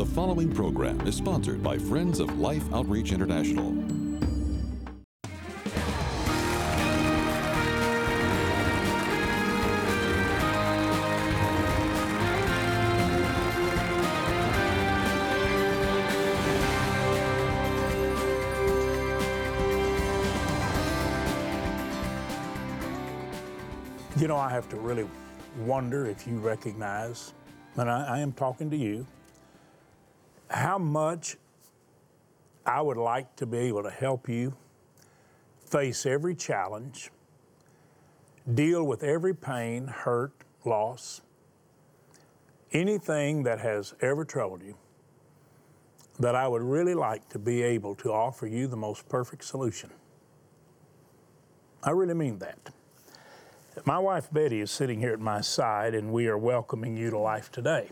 The following program is sponsored by Friends of Life Outreach International. You know, I have to really wonder if you recognize, and I, I am talking to you, how much I would like to be able to help you face every challenge, deal with every pain, hurt, loss, anything that has ever troubled you, that I would really like to be able to offer you the most perfect solution. I really mean that. My wife Betty is sitting here at my side, and we are welcoming you to life today.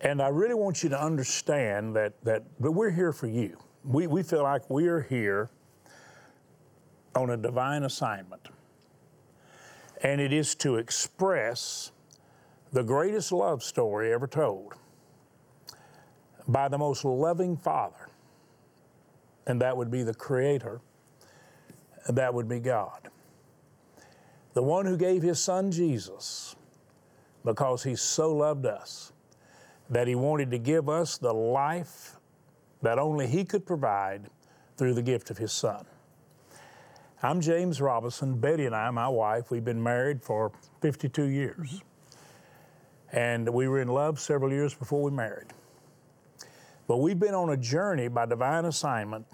And I really want you to understand that, that, that we're here for you. We, we feel like we are here on a divine assignment. And it is to express the greatest love story ever told by the most loving Father, and that would be the Creator, and that would be God the one who gave his son Jesus because he so loved us that he wanted to give us the life that only he could provide through the gift of his son. I'm James Robison. Betty and I, my wife, we've been married for 52 years. And we were in love several years before we married. But we've been on a journey by divine assignment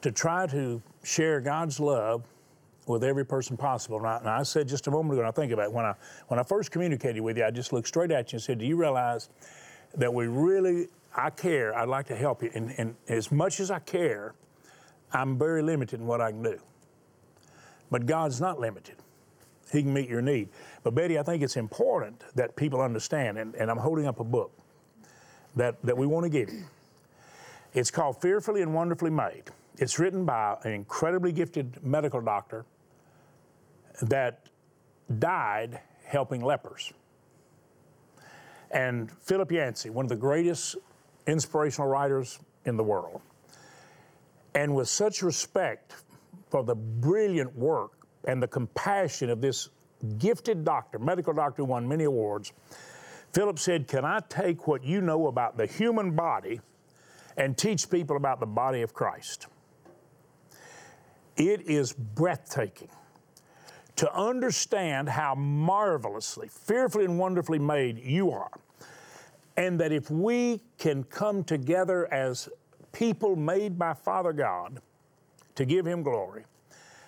to try to share God's love with every person possible. And I, and I, said just a moment ago, and I think about it, when I, when I first communicated with you, I just looked straight at you and said, Do you realize that we really, I care, I'd like to help you. And, and as much as I care, I'm very limited in what I can do. But God's not limited. He can meet your need. But Betty, I think it's important that people understand, and, and I'm holding up a book that, that we want to give you. It's called Fearfully and Wonderfully Made. It's written by an incredibly gifted medical doctor that died helping lepers. And Philip Yancey, one of the greatest inspirational writers in the world, and with such respect for the brilliant work and the compassion of this gifted doctor, medical doctor who won many awards, Philip said, Can I take what you know about the human body and teach people about the body of Christ? It is breathtaking to understand how marvelously, fearfully, and wonderfully made you are. And that if we can come together as people made by Father God to give Him glory,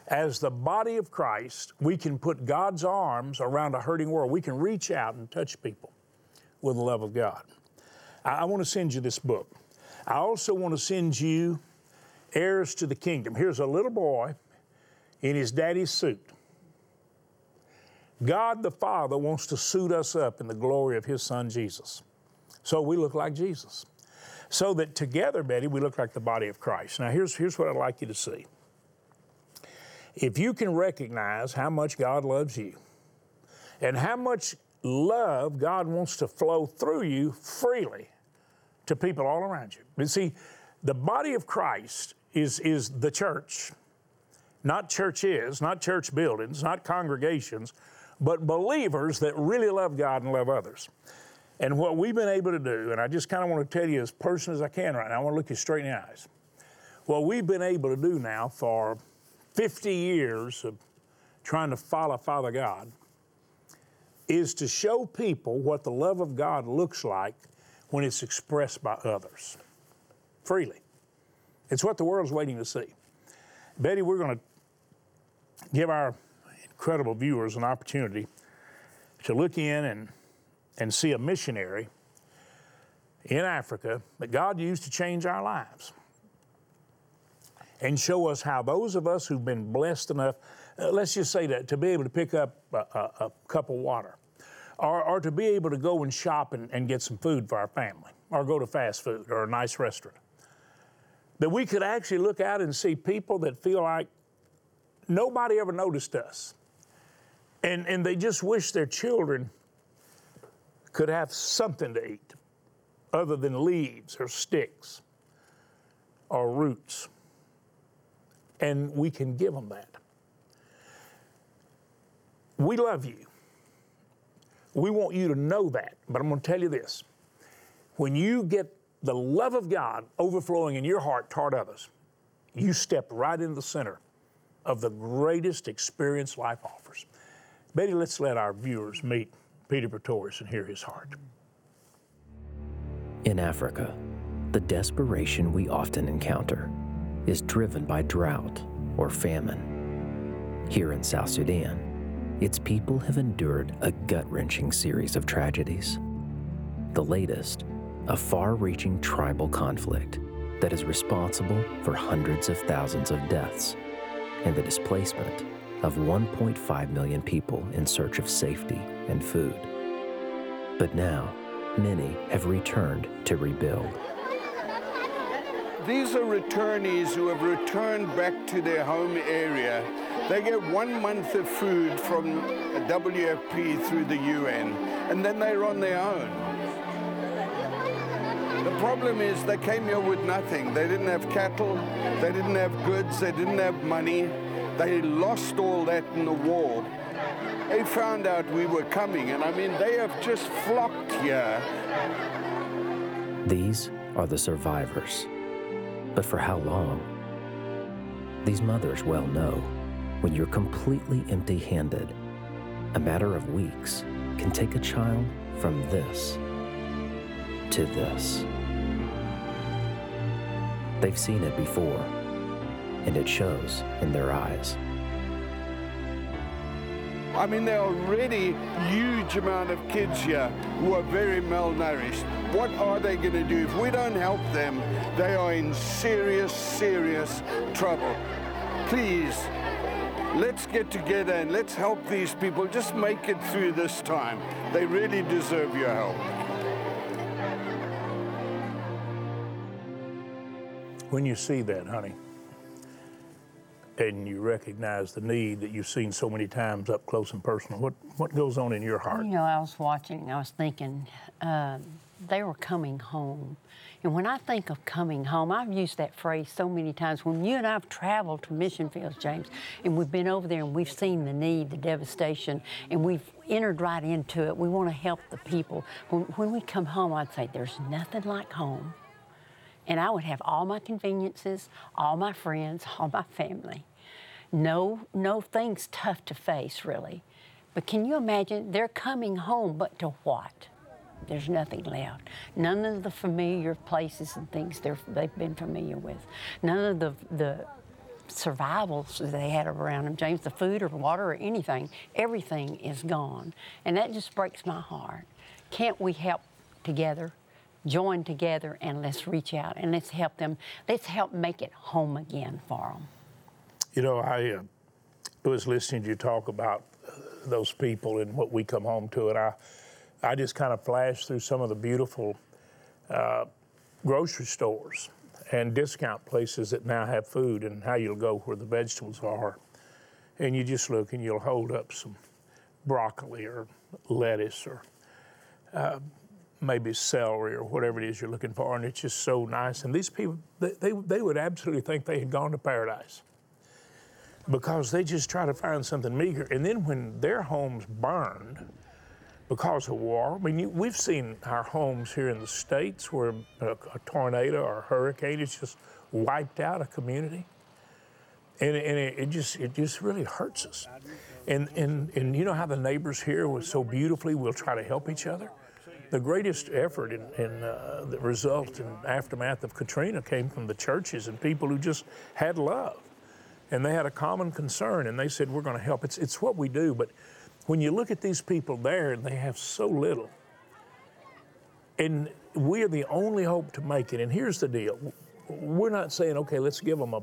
as the body of Christ, we can put God's arms around a hurting world. We can reach out and touch people with the love of God. I, want to send you this book. I also want to send you heirs to the kingdom. Here's a little boy in his daddy's suit. God the Father wants to suit us up in the glory of His Son Jesus. So we look like Jesus. So that together, Betty, we look like the body of Christ. Now, here's, here's what I'd like you to see. If you can recognize how much God loves you and how much love God wants to flow through you freely to people all around you. You see, the body of Christ is, is the church, not churches, not church buildings, not congregations, but believers that really love God and love others. And what we've been able to do, and I just kind of want to tell you as personal as I can right now, I want to look you straight in the eyes. What we've been able to do now for 50 years of trying to follow Father God is to show people what the love of God looks like when it's expressed by others freely. It's what the world's waiting to see. Betty, we're going to give our incredible viewers an opportunity to look in and, and see a missionary in Africa that God used to change our lives and show us how those of us who've been blessed enough, uh, let's just say that, to be able to pick up a, a, a cup of water or, or, to be able to go and shop and, and get some food for our family or go to fast food or a nice restaurant. That we could actually look out and see people that feel like nobody ever noticed us. And, and they just wish their children could have something to eat, other than leaves or sticks or roots. And we can give them that. We love you. We want you to know that. But I'm going to tell you this when you get the love of God overflowing in your heart toward others, you step right in the center of the greatest experience life offers. Betty, let's let our viewers meet Peter Pretorius and hear his heart. In Africa, the desperation we often encounter is driven by drought or famine. Here in South Sudan, its people have endured a gut wrenching series of tragedies. The latest, a far reaching tribal conflict that is responsible for hundreds of thousands of deaths and the displacement of 1.5 million people in search of safety and food. But now, many have returned to rebuild. These are returnees who have returned back to their home area. They get one month of food from WFP through the UN, and then they're on their own. The problem is they came here with nothing. They didn't have cattle, they didn't have goods, they didn't have money. They lost all that in the war. They found out we were coming, and I mean, they have just flocked here. These are the survivors. But for how long? These mothers well know when you're completely empty handed, a matter of weeks can take a child from this to this. They've seen it before, and it shows in their eyes. I mean, there are already huge amount of kids here who are very malnourished. What are they going to do? If we don't help them, they are in serious, serious trouble. Please, let's get together and let's help these people. Just make it through this time. They really deserve your help. When you see that, honey, and you recognize the need that you've seen so many times up close and personal, what, what goes on in your heart? You know, I was watching, I was thinking, um, they were coming home. And when I think of coming home, I've used that phrase so many times. When you and I have traveled to mission fields, James, and we've been over there and we've seen the need, the devastation, and we've entered right into it. We want to help the people. When, when we come home, I'd say, there's nothing like home. And I would have all my conveniences, all my friends, all my family. No, no things tough to face, really. But can you imagine? They're coming home, but to what? There's nothing left. None of the familiar places and things they've been familiar with. None of the, the survivals that they had around them, James, the food or water or anything, everything is gone. And that just breaks my heart. Can't we help together? Join together and let's reach out and let's help them. Let's help make it home again for them. You know, I uh, was listening to you talk about uh, those people and what we come home to, and I, I just kind of flashed through some of the beautiful uh, grocery stores and discount places that now have food, and how you'll go where the vegetables are, and you just look and you'll hold up some broccoli or lettuce or uh, maybe celery or whatever it is you're looking for, and it's just so nice. And these people, they, they, they would absolutely think they had gone to paradise because they just try to find something meager. And then when their homes burned because of war, I mean, you, we've seen our homes here in the States where a, a, tornado or a hurricane has just wiped out a community. And, and it, it, just it just really hurts us. And, and, and you know how the neighbors here was so beautifully, we'll try to help each other? The greatest effort in, in uh, the result and aftermath of Katrina came from the churches and people who just had love. And they had a common concern and they said we're going to help. It's, it's what we do but when you look at these people there they have so little. And we are the only hope to make it. And here's the deal. We're not saying okay let's give them a,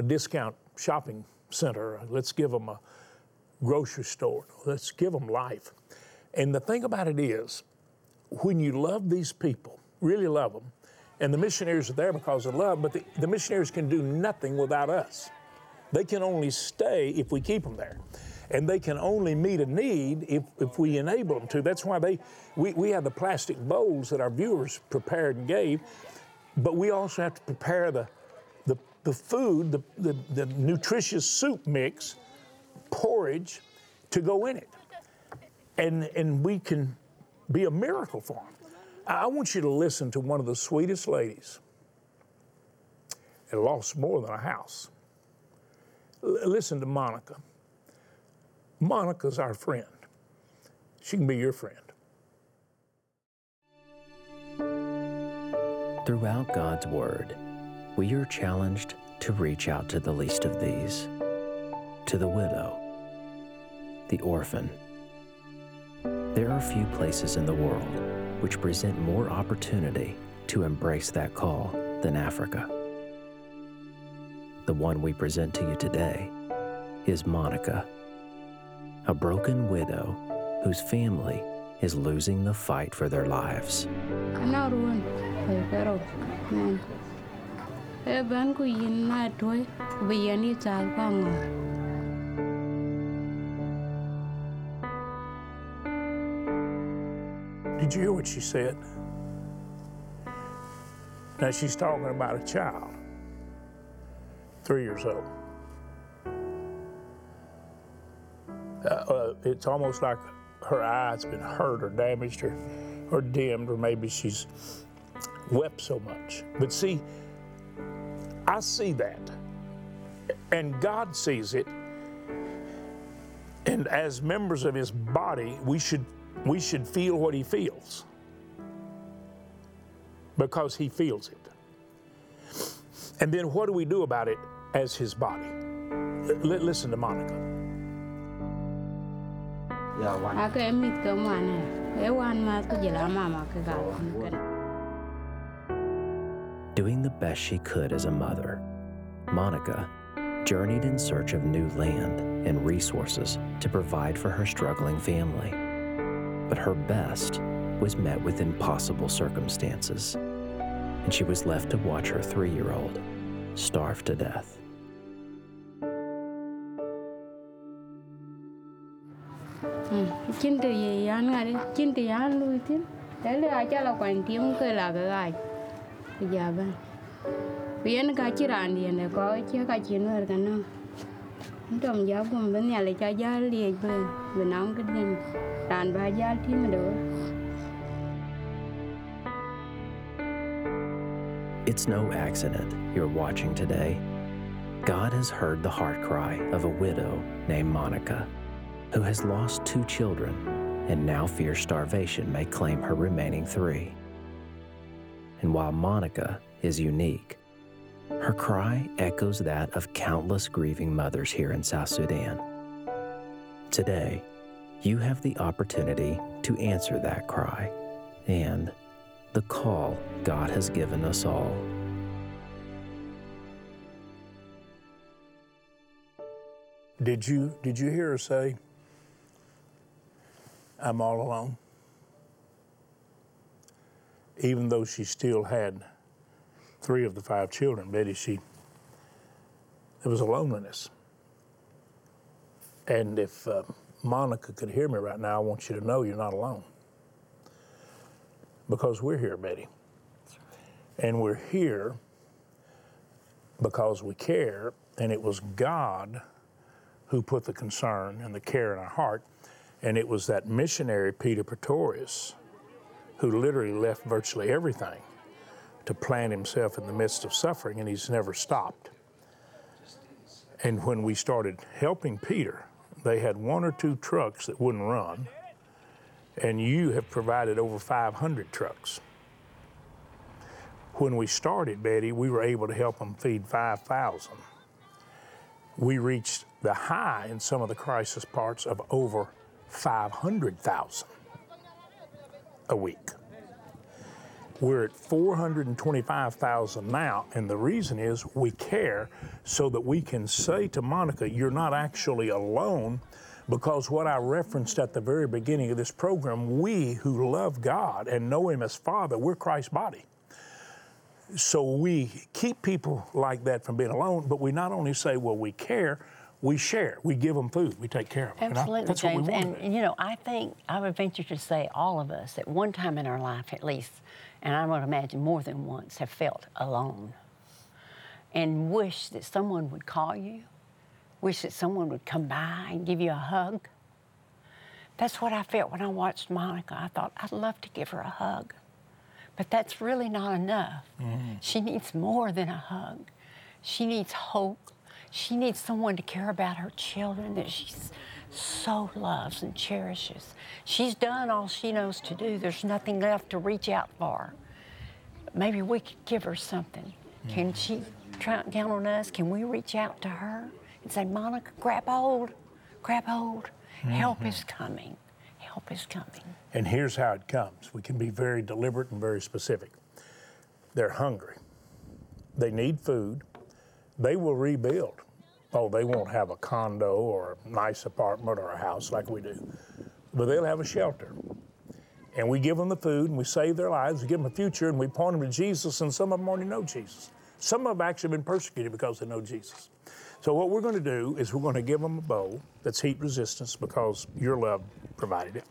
a discount shopping center. Let's give them a grocery store. Let's give them life. And the thing about it is when you love these people really love them and the missionaries are there because of love but the, the missionaries can do nothing without us they can only stay if we keep them there. and they can only meet a need if, if we enable them to. That's why they we, we have the plastic bowls that our viewers prepared and gave, but we also have to prepare the the, the food, the, the, the nutritious soup mix, porridge to go in it. And and we can be a miracle for them. I want you to listen to one of the sweetest ladies that lost more than a house. L- listen to Monica. Monica's our friend. She can be your friend. Throughout God's Word, we are challenged to reach out to the least of these, to the widow, the orphan. There are few places in the world which present more opportunity to embrace that call than Africa. The one we present to you today is Monica, a broken widow whose family is losing the fight for their lives. Did you hear what she said? Now she's talking about a child, three years old. Uh, uh, it's almost like her eye's been hurt or damaged or, or dimmed, or maybe she's wept so much. But see, I see that, and God sees it. And as members of His body, we should we should feel what He feels because He feels it. And then what do we do about it as His body? L- listen to Monica. Doing the best she could as a mother, Monica journeyed in search of new land and resources to provide for her struggling family. But her best was met with impossible circumstances, and she was left to watch her three year old starve to death. Nó. Trong giáo nhà lại cho bên bên ông cái. Ran ba giáo thì mà được. It's no accident you're watching today. God has heard the heart cry of a widow named Monica, who has lost two children and now fears starvation may claim her remaining three. And while Monica is unique, her cry echoes that of countless grieving mothers here in South Sudan. Today, you have the opportunity to answer that cry and the call God has given us all. Did you did you hear her say, "I'm all alone"? Even though she still had three of the five children, Betty, she there was a loneliness. And if uh, Monica could hear me right now, I want you to know you're not alone. Because we're here, Betty. And we're here because we care, and it was God who put the concern and the care in our heart. And it was that missionary, Peter Pretorius, who literally left virtually everything to plant himself in the midst of suffering, and he's never stopped. And when we started helping Peter, they had one or two trucks that wouldn't run, and you have provided over 500 trucks. When we started, Betty, we were able to help them feed 5,000 we reached the high in some of the crisis parts of over 500,000 a week. We're at 425,000 now, and the reason is we care so that we can say to Monica, You're not actually alone. Because what I referenced at the very beginning of this program, we who love God and know Him as Father, we're Christ's body. So we keep people like that from being alone, but we not only say, well, we care, we share. We give them food. We take care of them. And I- Absolutely, what we James. And you know, I think I would venture to say all of us at one time in our life, at least, and I would imagine more than once, have felt alone and wish that someone would call you, wish that someone would come by and give you a hug. That's what I felt when I watched Monica. I thought I'd love to give her a hug, but that's really not enough. Mm-hmm. She needs more than a hug. She needs hope. She needs someone to care about her children that she so loves and cherishes. She's done all she knows to do. There's nothing left to reach out for. Maybe we could give her something. Can mm. she try, count on us? Can we reach out to her and say, Monica, grab hold, grab hold. Help mm-hmm. is coming. Help is coming. And here's how it comes. We can be very deliberate and very specific. They're hungry. They need food. They will rebuild. Oh, they won't have a condo or a nice apartment or a house like we do, but they'll have a shelter. And we give them the food and we save their lives, we give them a future, and we point them to Jesus, and some of them already know Jesus. Some of them have actually been persecuted because they know Jesus. So, what we're going to do is we're going to give them a bowl that's heat resistant because your love provided it.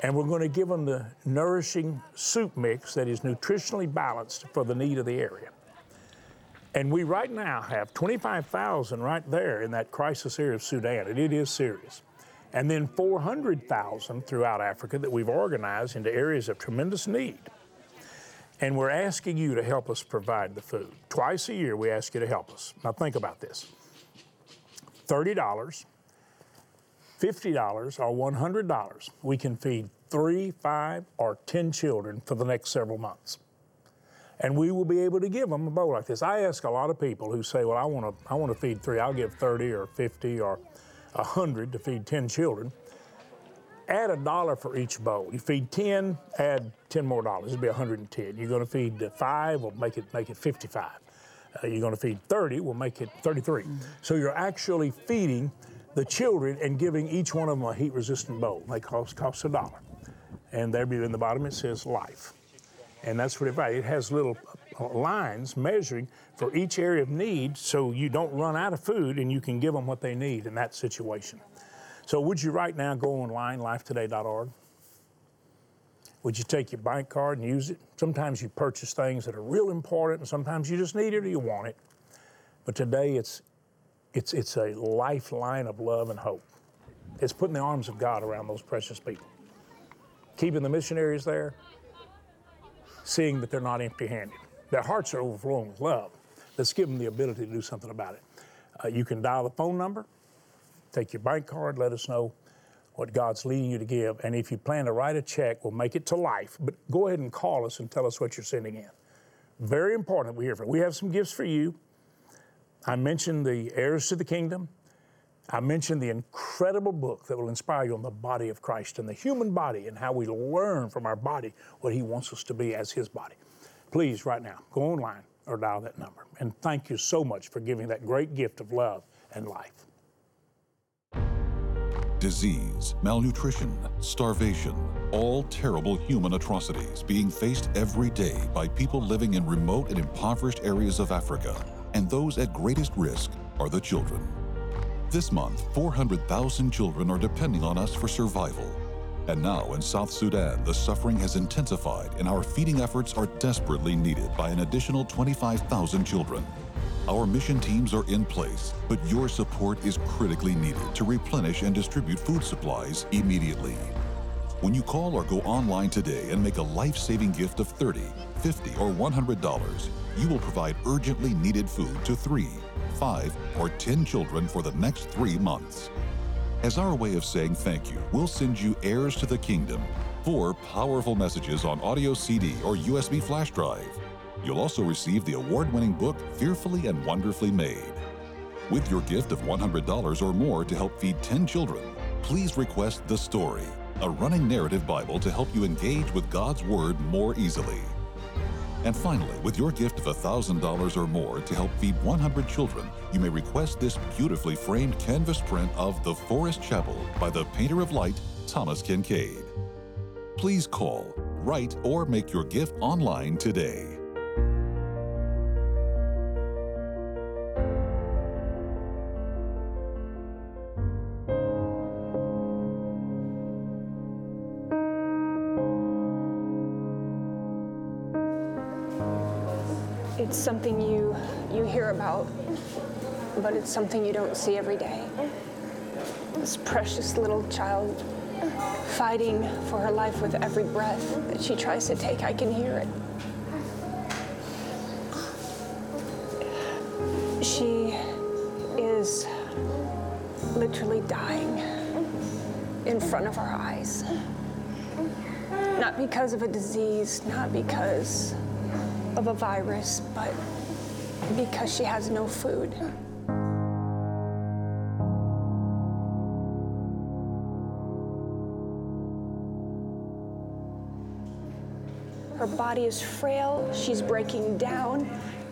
And we're going to give them the nourishing soup mix that is nutritionally balanced for the need of the area. And we right now have 25,000 right there in that crisis area of Sudan, and it is serious. And then 400,000 throughout Africa that we've organized into areas of tremendous need. And we're asking you to help us provide the food. Twice a year, we ask you to help us. Now, think about this $30, $50, or $100. We can feed three, five, or 10 children for the next several months and we will be able to give them a bowl like this. I ask a lot of people who say, "Well, I want to, I want to feed three. I'll give 30 or 50 or 100 to feed 10 children." Add a dollar for each bowl. You feed 10, add 10 more dollars. It'll be 110. You're going to feed five, we'll make it make it 55. Uh, you're going to feed 30, we'll make it 33. So you're actually feeding the children and giving each one of them a heat-resistant bowl. They cost cost a dollar, and there be in the bottom it says life. And that's what it It has little uh, lines measuring for each area of need so you don't run out of food and you can give them what they need in that situation. So, would you right now go online, lifetoday.org? Would you take your bank card and use it? Sometimes you purchase things that are real important, and sometimes you just need it or you want it. But today it's, it's, it's a lifeline of love and hope. It's putting the arms of God around those precious people, keeping the missionaries there, seeing that they're not empty handed. Their hearts are overflowing with love. Let's give them the ability to do something about it. Uh, you can dial the phone number, take your bank card, let us know what God's leading you to give. And if you plan to write a check, we'll make it to life. But go ahead and call us and tell us what you're sending in. Very important we hear from. We have some gifts for you. I mentioned the heirs to the kingdom. I mentioned the incredible book that will inspire you on the body of Christ and the human body and how we learn from our body what He wants us to be as His body. Please, right now, go online or dial that number. And thank you so much for giving that great gift of love and life. Disease, malnutrition, starvation, all terrible human atrocities being faced every day by people living in remote and impoverished areas of Africa. And those at greatest risk are the children. This month, 400,000 children are depending on us for survival. And now in South Sudan, the suffering has intensified and our feeding efforts are desperately needed by an additional 25,000 children. Our mission teams are in place, but your support is critically needed to replenish and distribute food supplies immediately. When you call or go online today and make a life-saving gift of $30, $50, or $100, you will provide urgently needed food to 3, 5, or 10 children for the next 3 months. As our way of saying thank you, we'll send you Heirs to the Kingdom, four powerful messages on audio CD or USB flash drive. You'll also receive the award winning book Fearfully and Wonderfully Made. With your gift of $100 or more to help feed 10 children, please request The Story, a running narrative Bible to help you engage with God's Word more easily. And finally, with your gift of $1,000 or more to help feed 100 children, you may request this beautifully framed canvas print of The Forest Chapel by the painter of light, Thomas Kinkade. Please call, write, or make your gift online today. Something you you hear about, but it's something you don't see every day. This precious little child fighting for her life with every breath that she tries to take. I can hear it. She is literally dying in front of our eyes. Not because of a disease, not because of a virus, but because she has no food. Her body is frail, she's breaking down,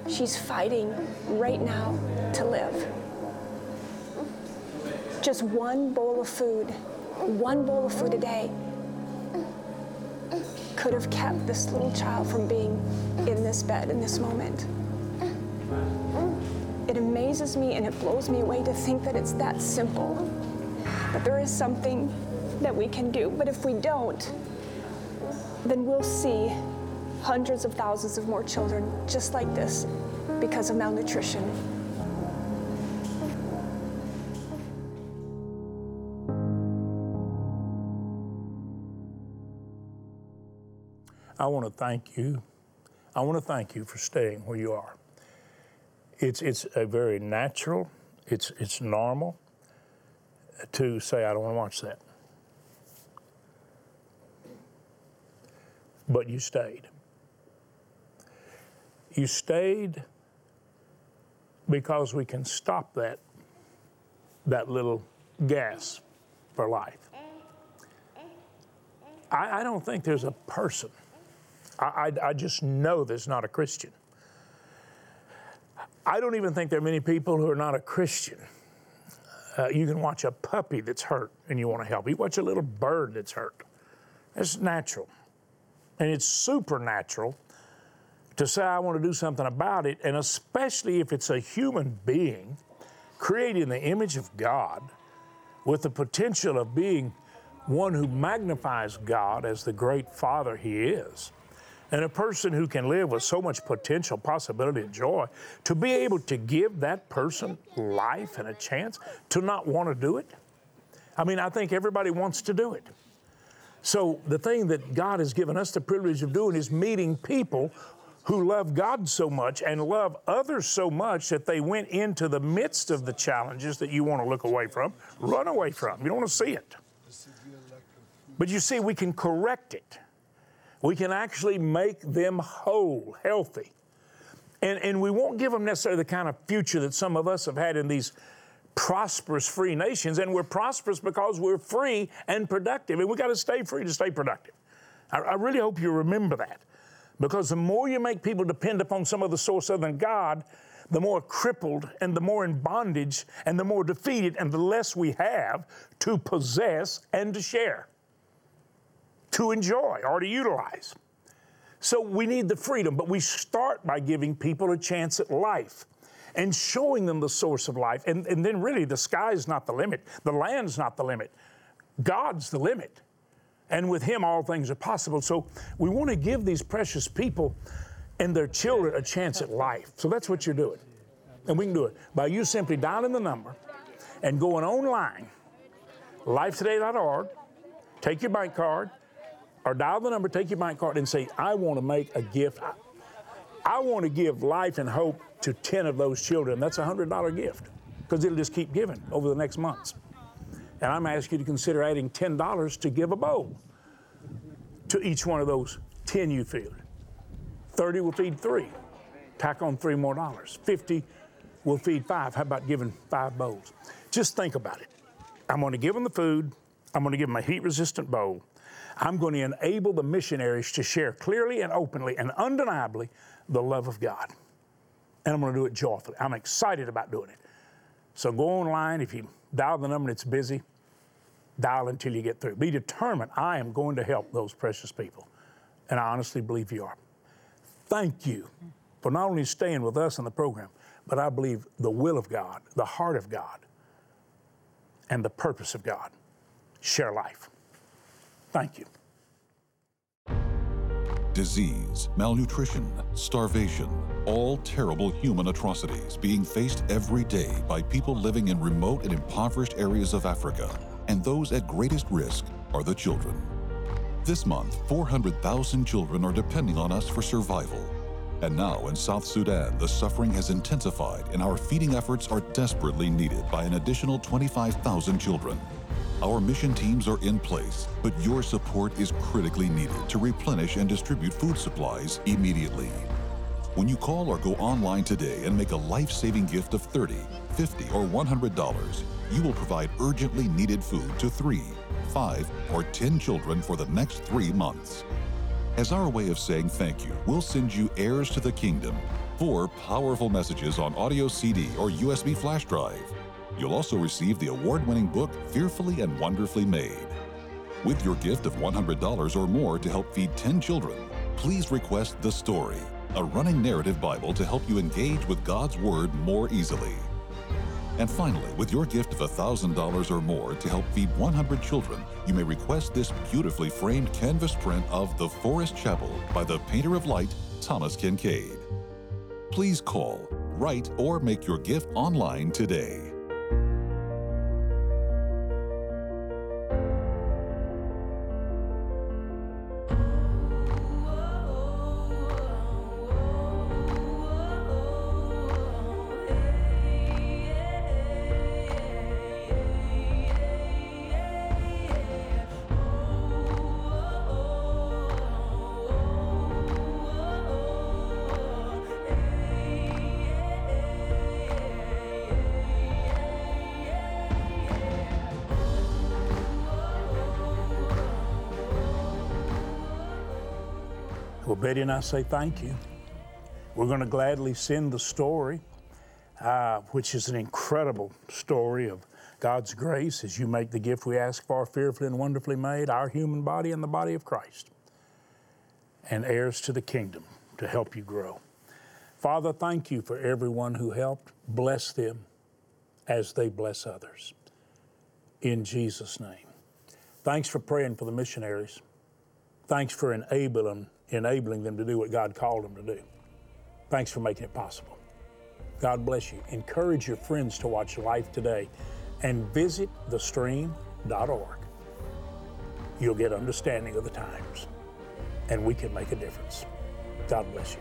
she's fighting right now to live. Just one bowl of food, one bowl of food a day could have kept this little child from being in this bed in this moment. It amazes me and it blows me away to think that it's that simple. That there is something that we can do. But if we don't, then we'll see hundreds of thousands of more children just like this because of malnutrition. I want to thank you. I want to thank you for staying where you are. It's, it's a very natural, it's, it's normal to say, I don't want to watch that. But you stayed. You stayed because we can stop that, that little gas for life. I, I don't think there's a person I, I, I just know there's not a Christian. I don't even think there are many people who are not a Christian. Uh, you can watch a puppy that's hurt and you want to help. You watch a little bird that's hurt. It's natural. And it's supernatural to say, I want to do something about it, and especially if it's a human being created in the image of God with the potential of being one who magnifies God as the great Father He is. And a person who can live with so much potential, possibility, and joy, to be able to give that person life and a chance to not want to do it. I mean, I think everybody wants to do it. So, the thing that God has given us the privilege of doing is meeting people who love God so much and love others so much that they went into the midst of the challenges that you want to look away from, run away from. You don't want to see it. But you see, we can correct it we can actually make them whole, healthy. And, and we won't give them necessarily the kind of future that some of us have had in these prosperous free nations. And we're prosperous because we're free and productive. And we got to stay free to stay productive. I, I really hope you remember that. Because the more you make people depend upon some other source other than God, the more crippled and the more in bondage and the more defeated and the less we have to possess and to share to enjoy or to utilize. So we need the freedom, but we start by giving people a chance at life and showing them the source of life. And, and then, really, the sky's not the limit, the land's not the limit. God's the limit. And with Him, all things are possible. So we want to give these precious people and their children a chance at life. So that's what you're doing. And we can do it by you simply dialing the number and going online, lifetoday.org, take your bank card, or dial the number, take your bank card, and say, I want to make a gift. I, I want to give life and hope to 10 of those children. That's a $100 gift because it'll just keep giving over the next months. And I'm asking you to consider adding $10 to give a bowl to each one of those 10 you feed. 30 will feed three. Tack on three more dollars. 50 will feed five. How about giving five bowls? Just think about it. I'm going to give them the food. I'm going to give them a heat resistant bowl. I'm going to enable the missionaries to share clearly and openly and undeniably the love of God. And I'm going to do it joyfully. I'm excited about doing it. So go online. If you dial the number and it's busy, dial until you get through. Be determined. I am going to help those precious people. And I honestly believe you are. Thank you for not only staying with us in the program, but I believe the will of God, the heart of God, and the purpose of God. Share life. Thank you. Disease, malnutrition, starvation all terrible human atrocities being faced every day by people living in remote and impoverished areas of Africa, and those at greatest risk are the children. This month, 400,000 children are depending on us for survival. And now in South Sudan, the suffering has intensified and our feeding efforts are desperately needed by an additional 25,000 children. Our mission teams are in place, but your support is critically needed to replenish and distribute food supplies immediately. When you call or go online today and make a life-saving gift of $30, $50, or $100, you will provide urgently needed food to three, five, or 10 children for the next three months. As our way of saying thank you, we'll send you Heirs to the Kingdom, four powerful messages on audio CD or USB flash drive. You'll also receive the award winning book Fearfully and Wonderfully Made. With your gift of $100 or more to help feed 10 children, please request The Story, a running narrative Bible to help you engage with God's Word more easily. And finally, with your gift of $1,000 or more to help feed 100 children, you may request this beautifully framed canvas print of The Forest Chapel by the painter of light, Thomas Kinkade. Please call, write, or make your gift online today. Well, Betty and I say thank you. We're going to gladly send the story, uh, which is an incredible story of God's grace as you make the gift we ask for, fearfully and wonderfully made, our human body and the body of Christ, and heirs to the kingdom to help you grow. Father, thank you for everyone who helped. Bless them as they bless others. In Jesus' name. Thanks for praying for the missionaries. Thanks for enabling, enabling them to do what God called them to do. Thanks for making it possible. God bless you. Encourage your friends to watch Life Today and visit thestream.org. You'll get understanding of the times, and we can make a difference. God bless you.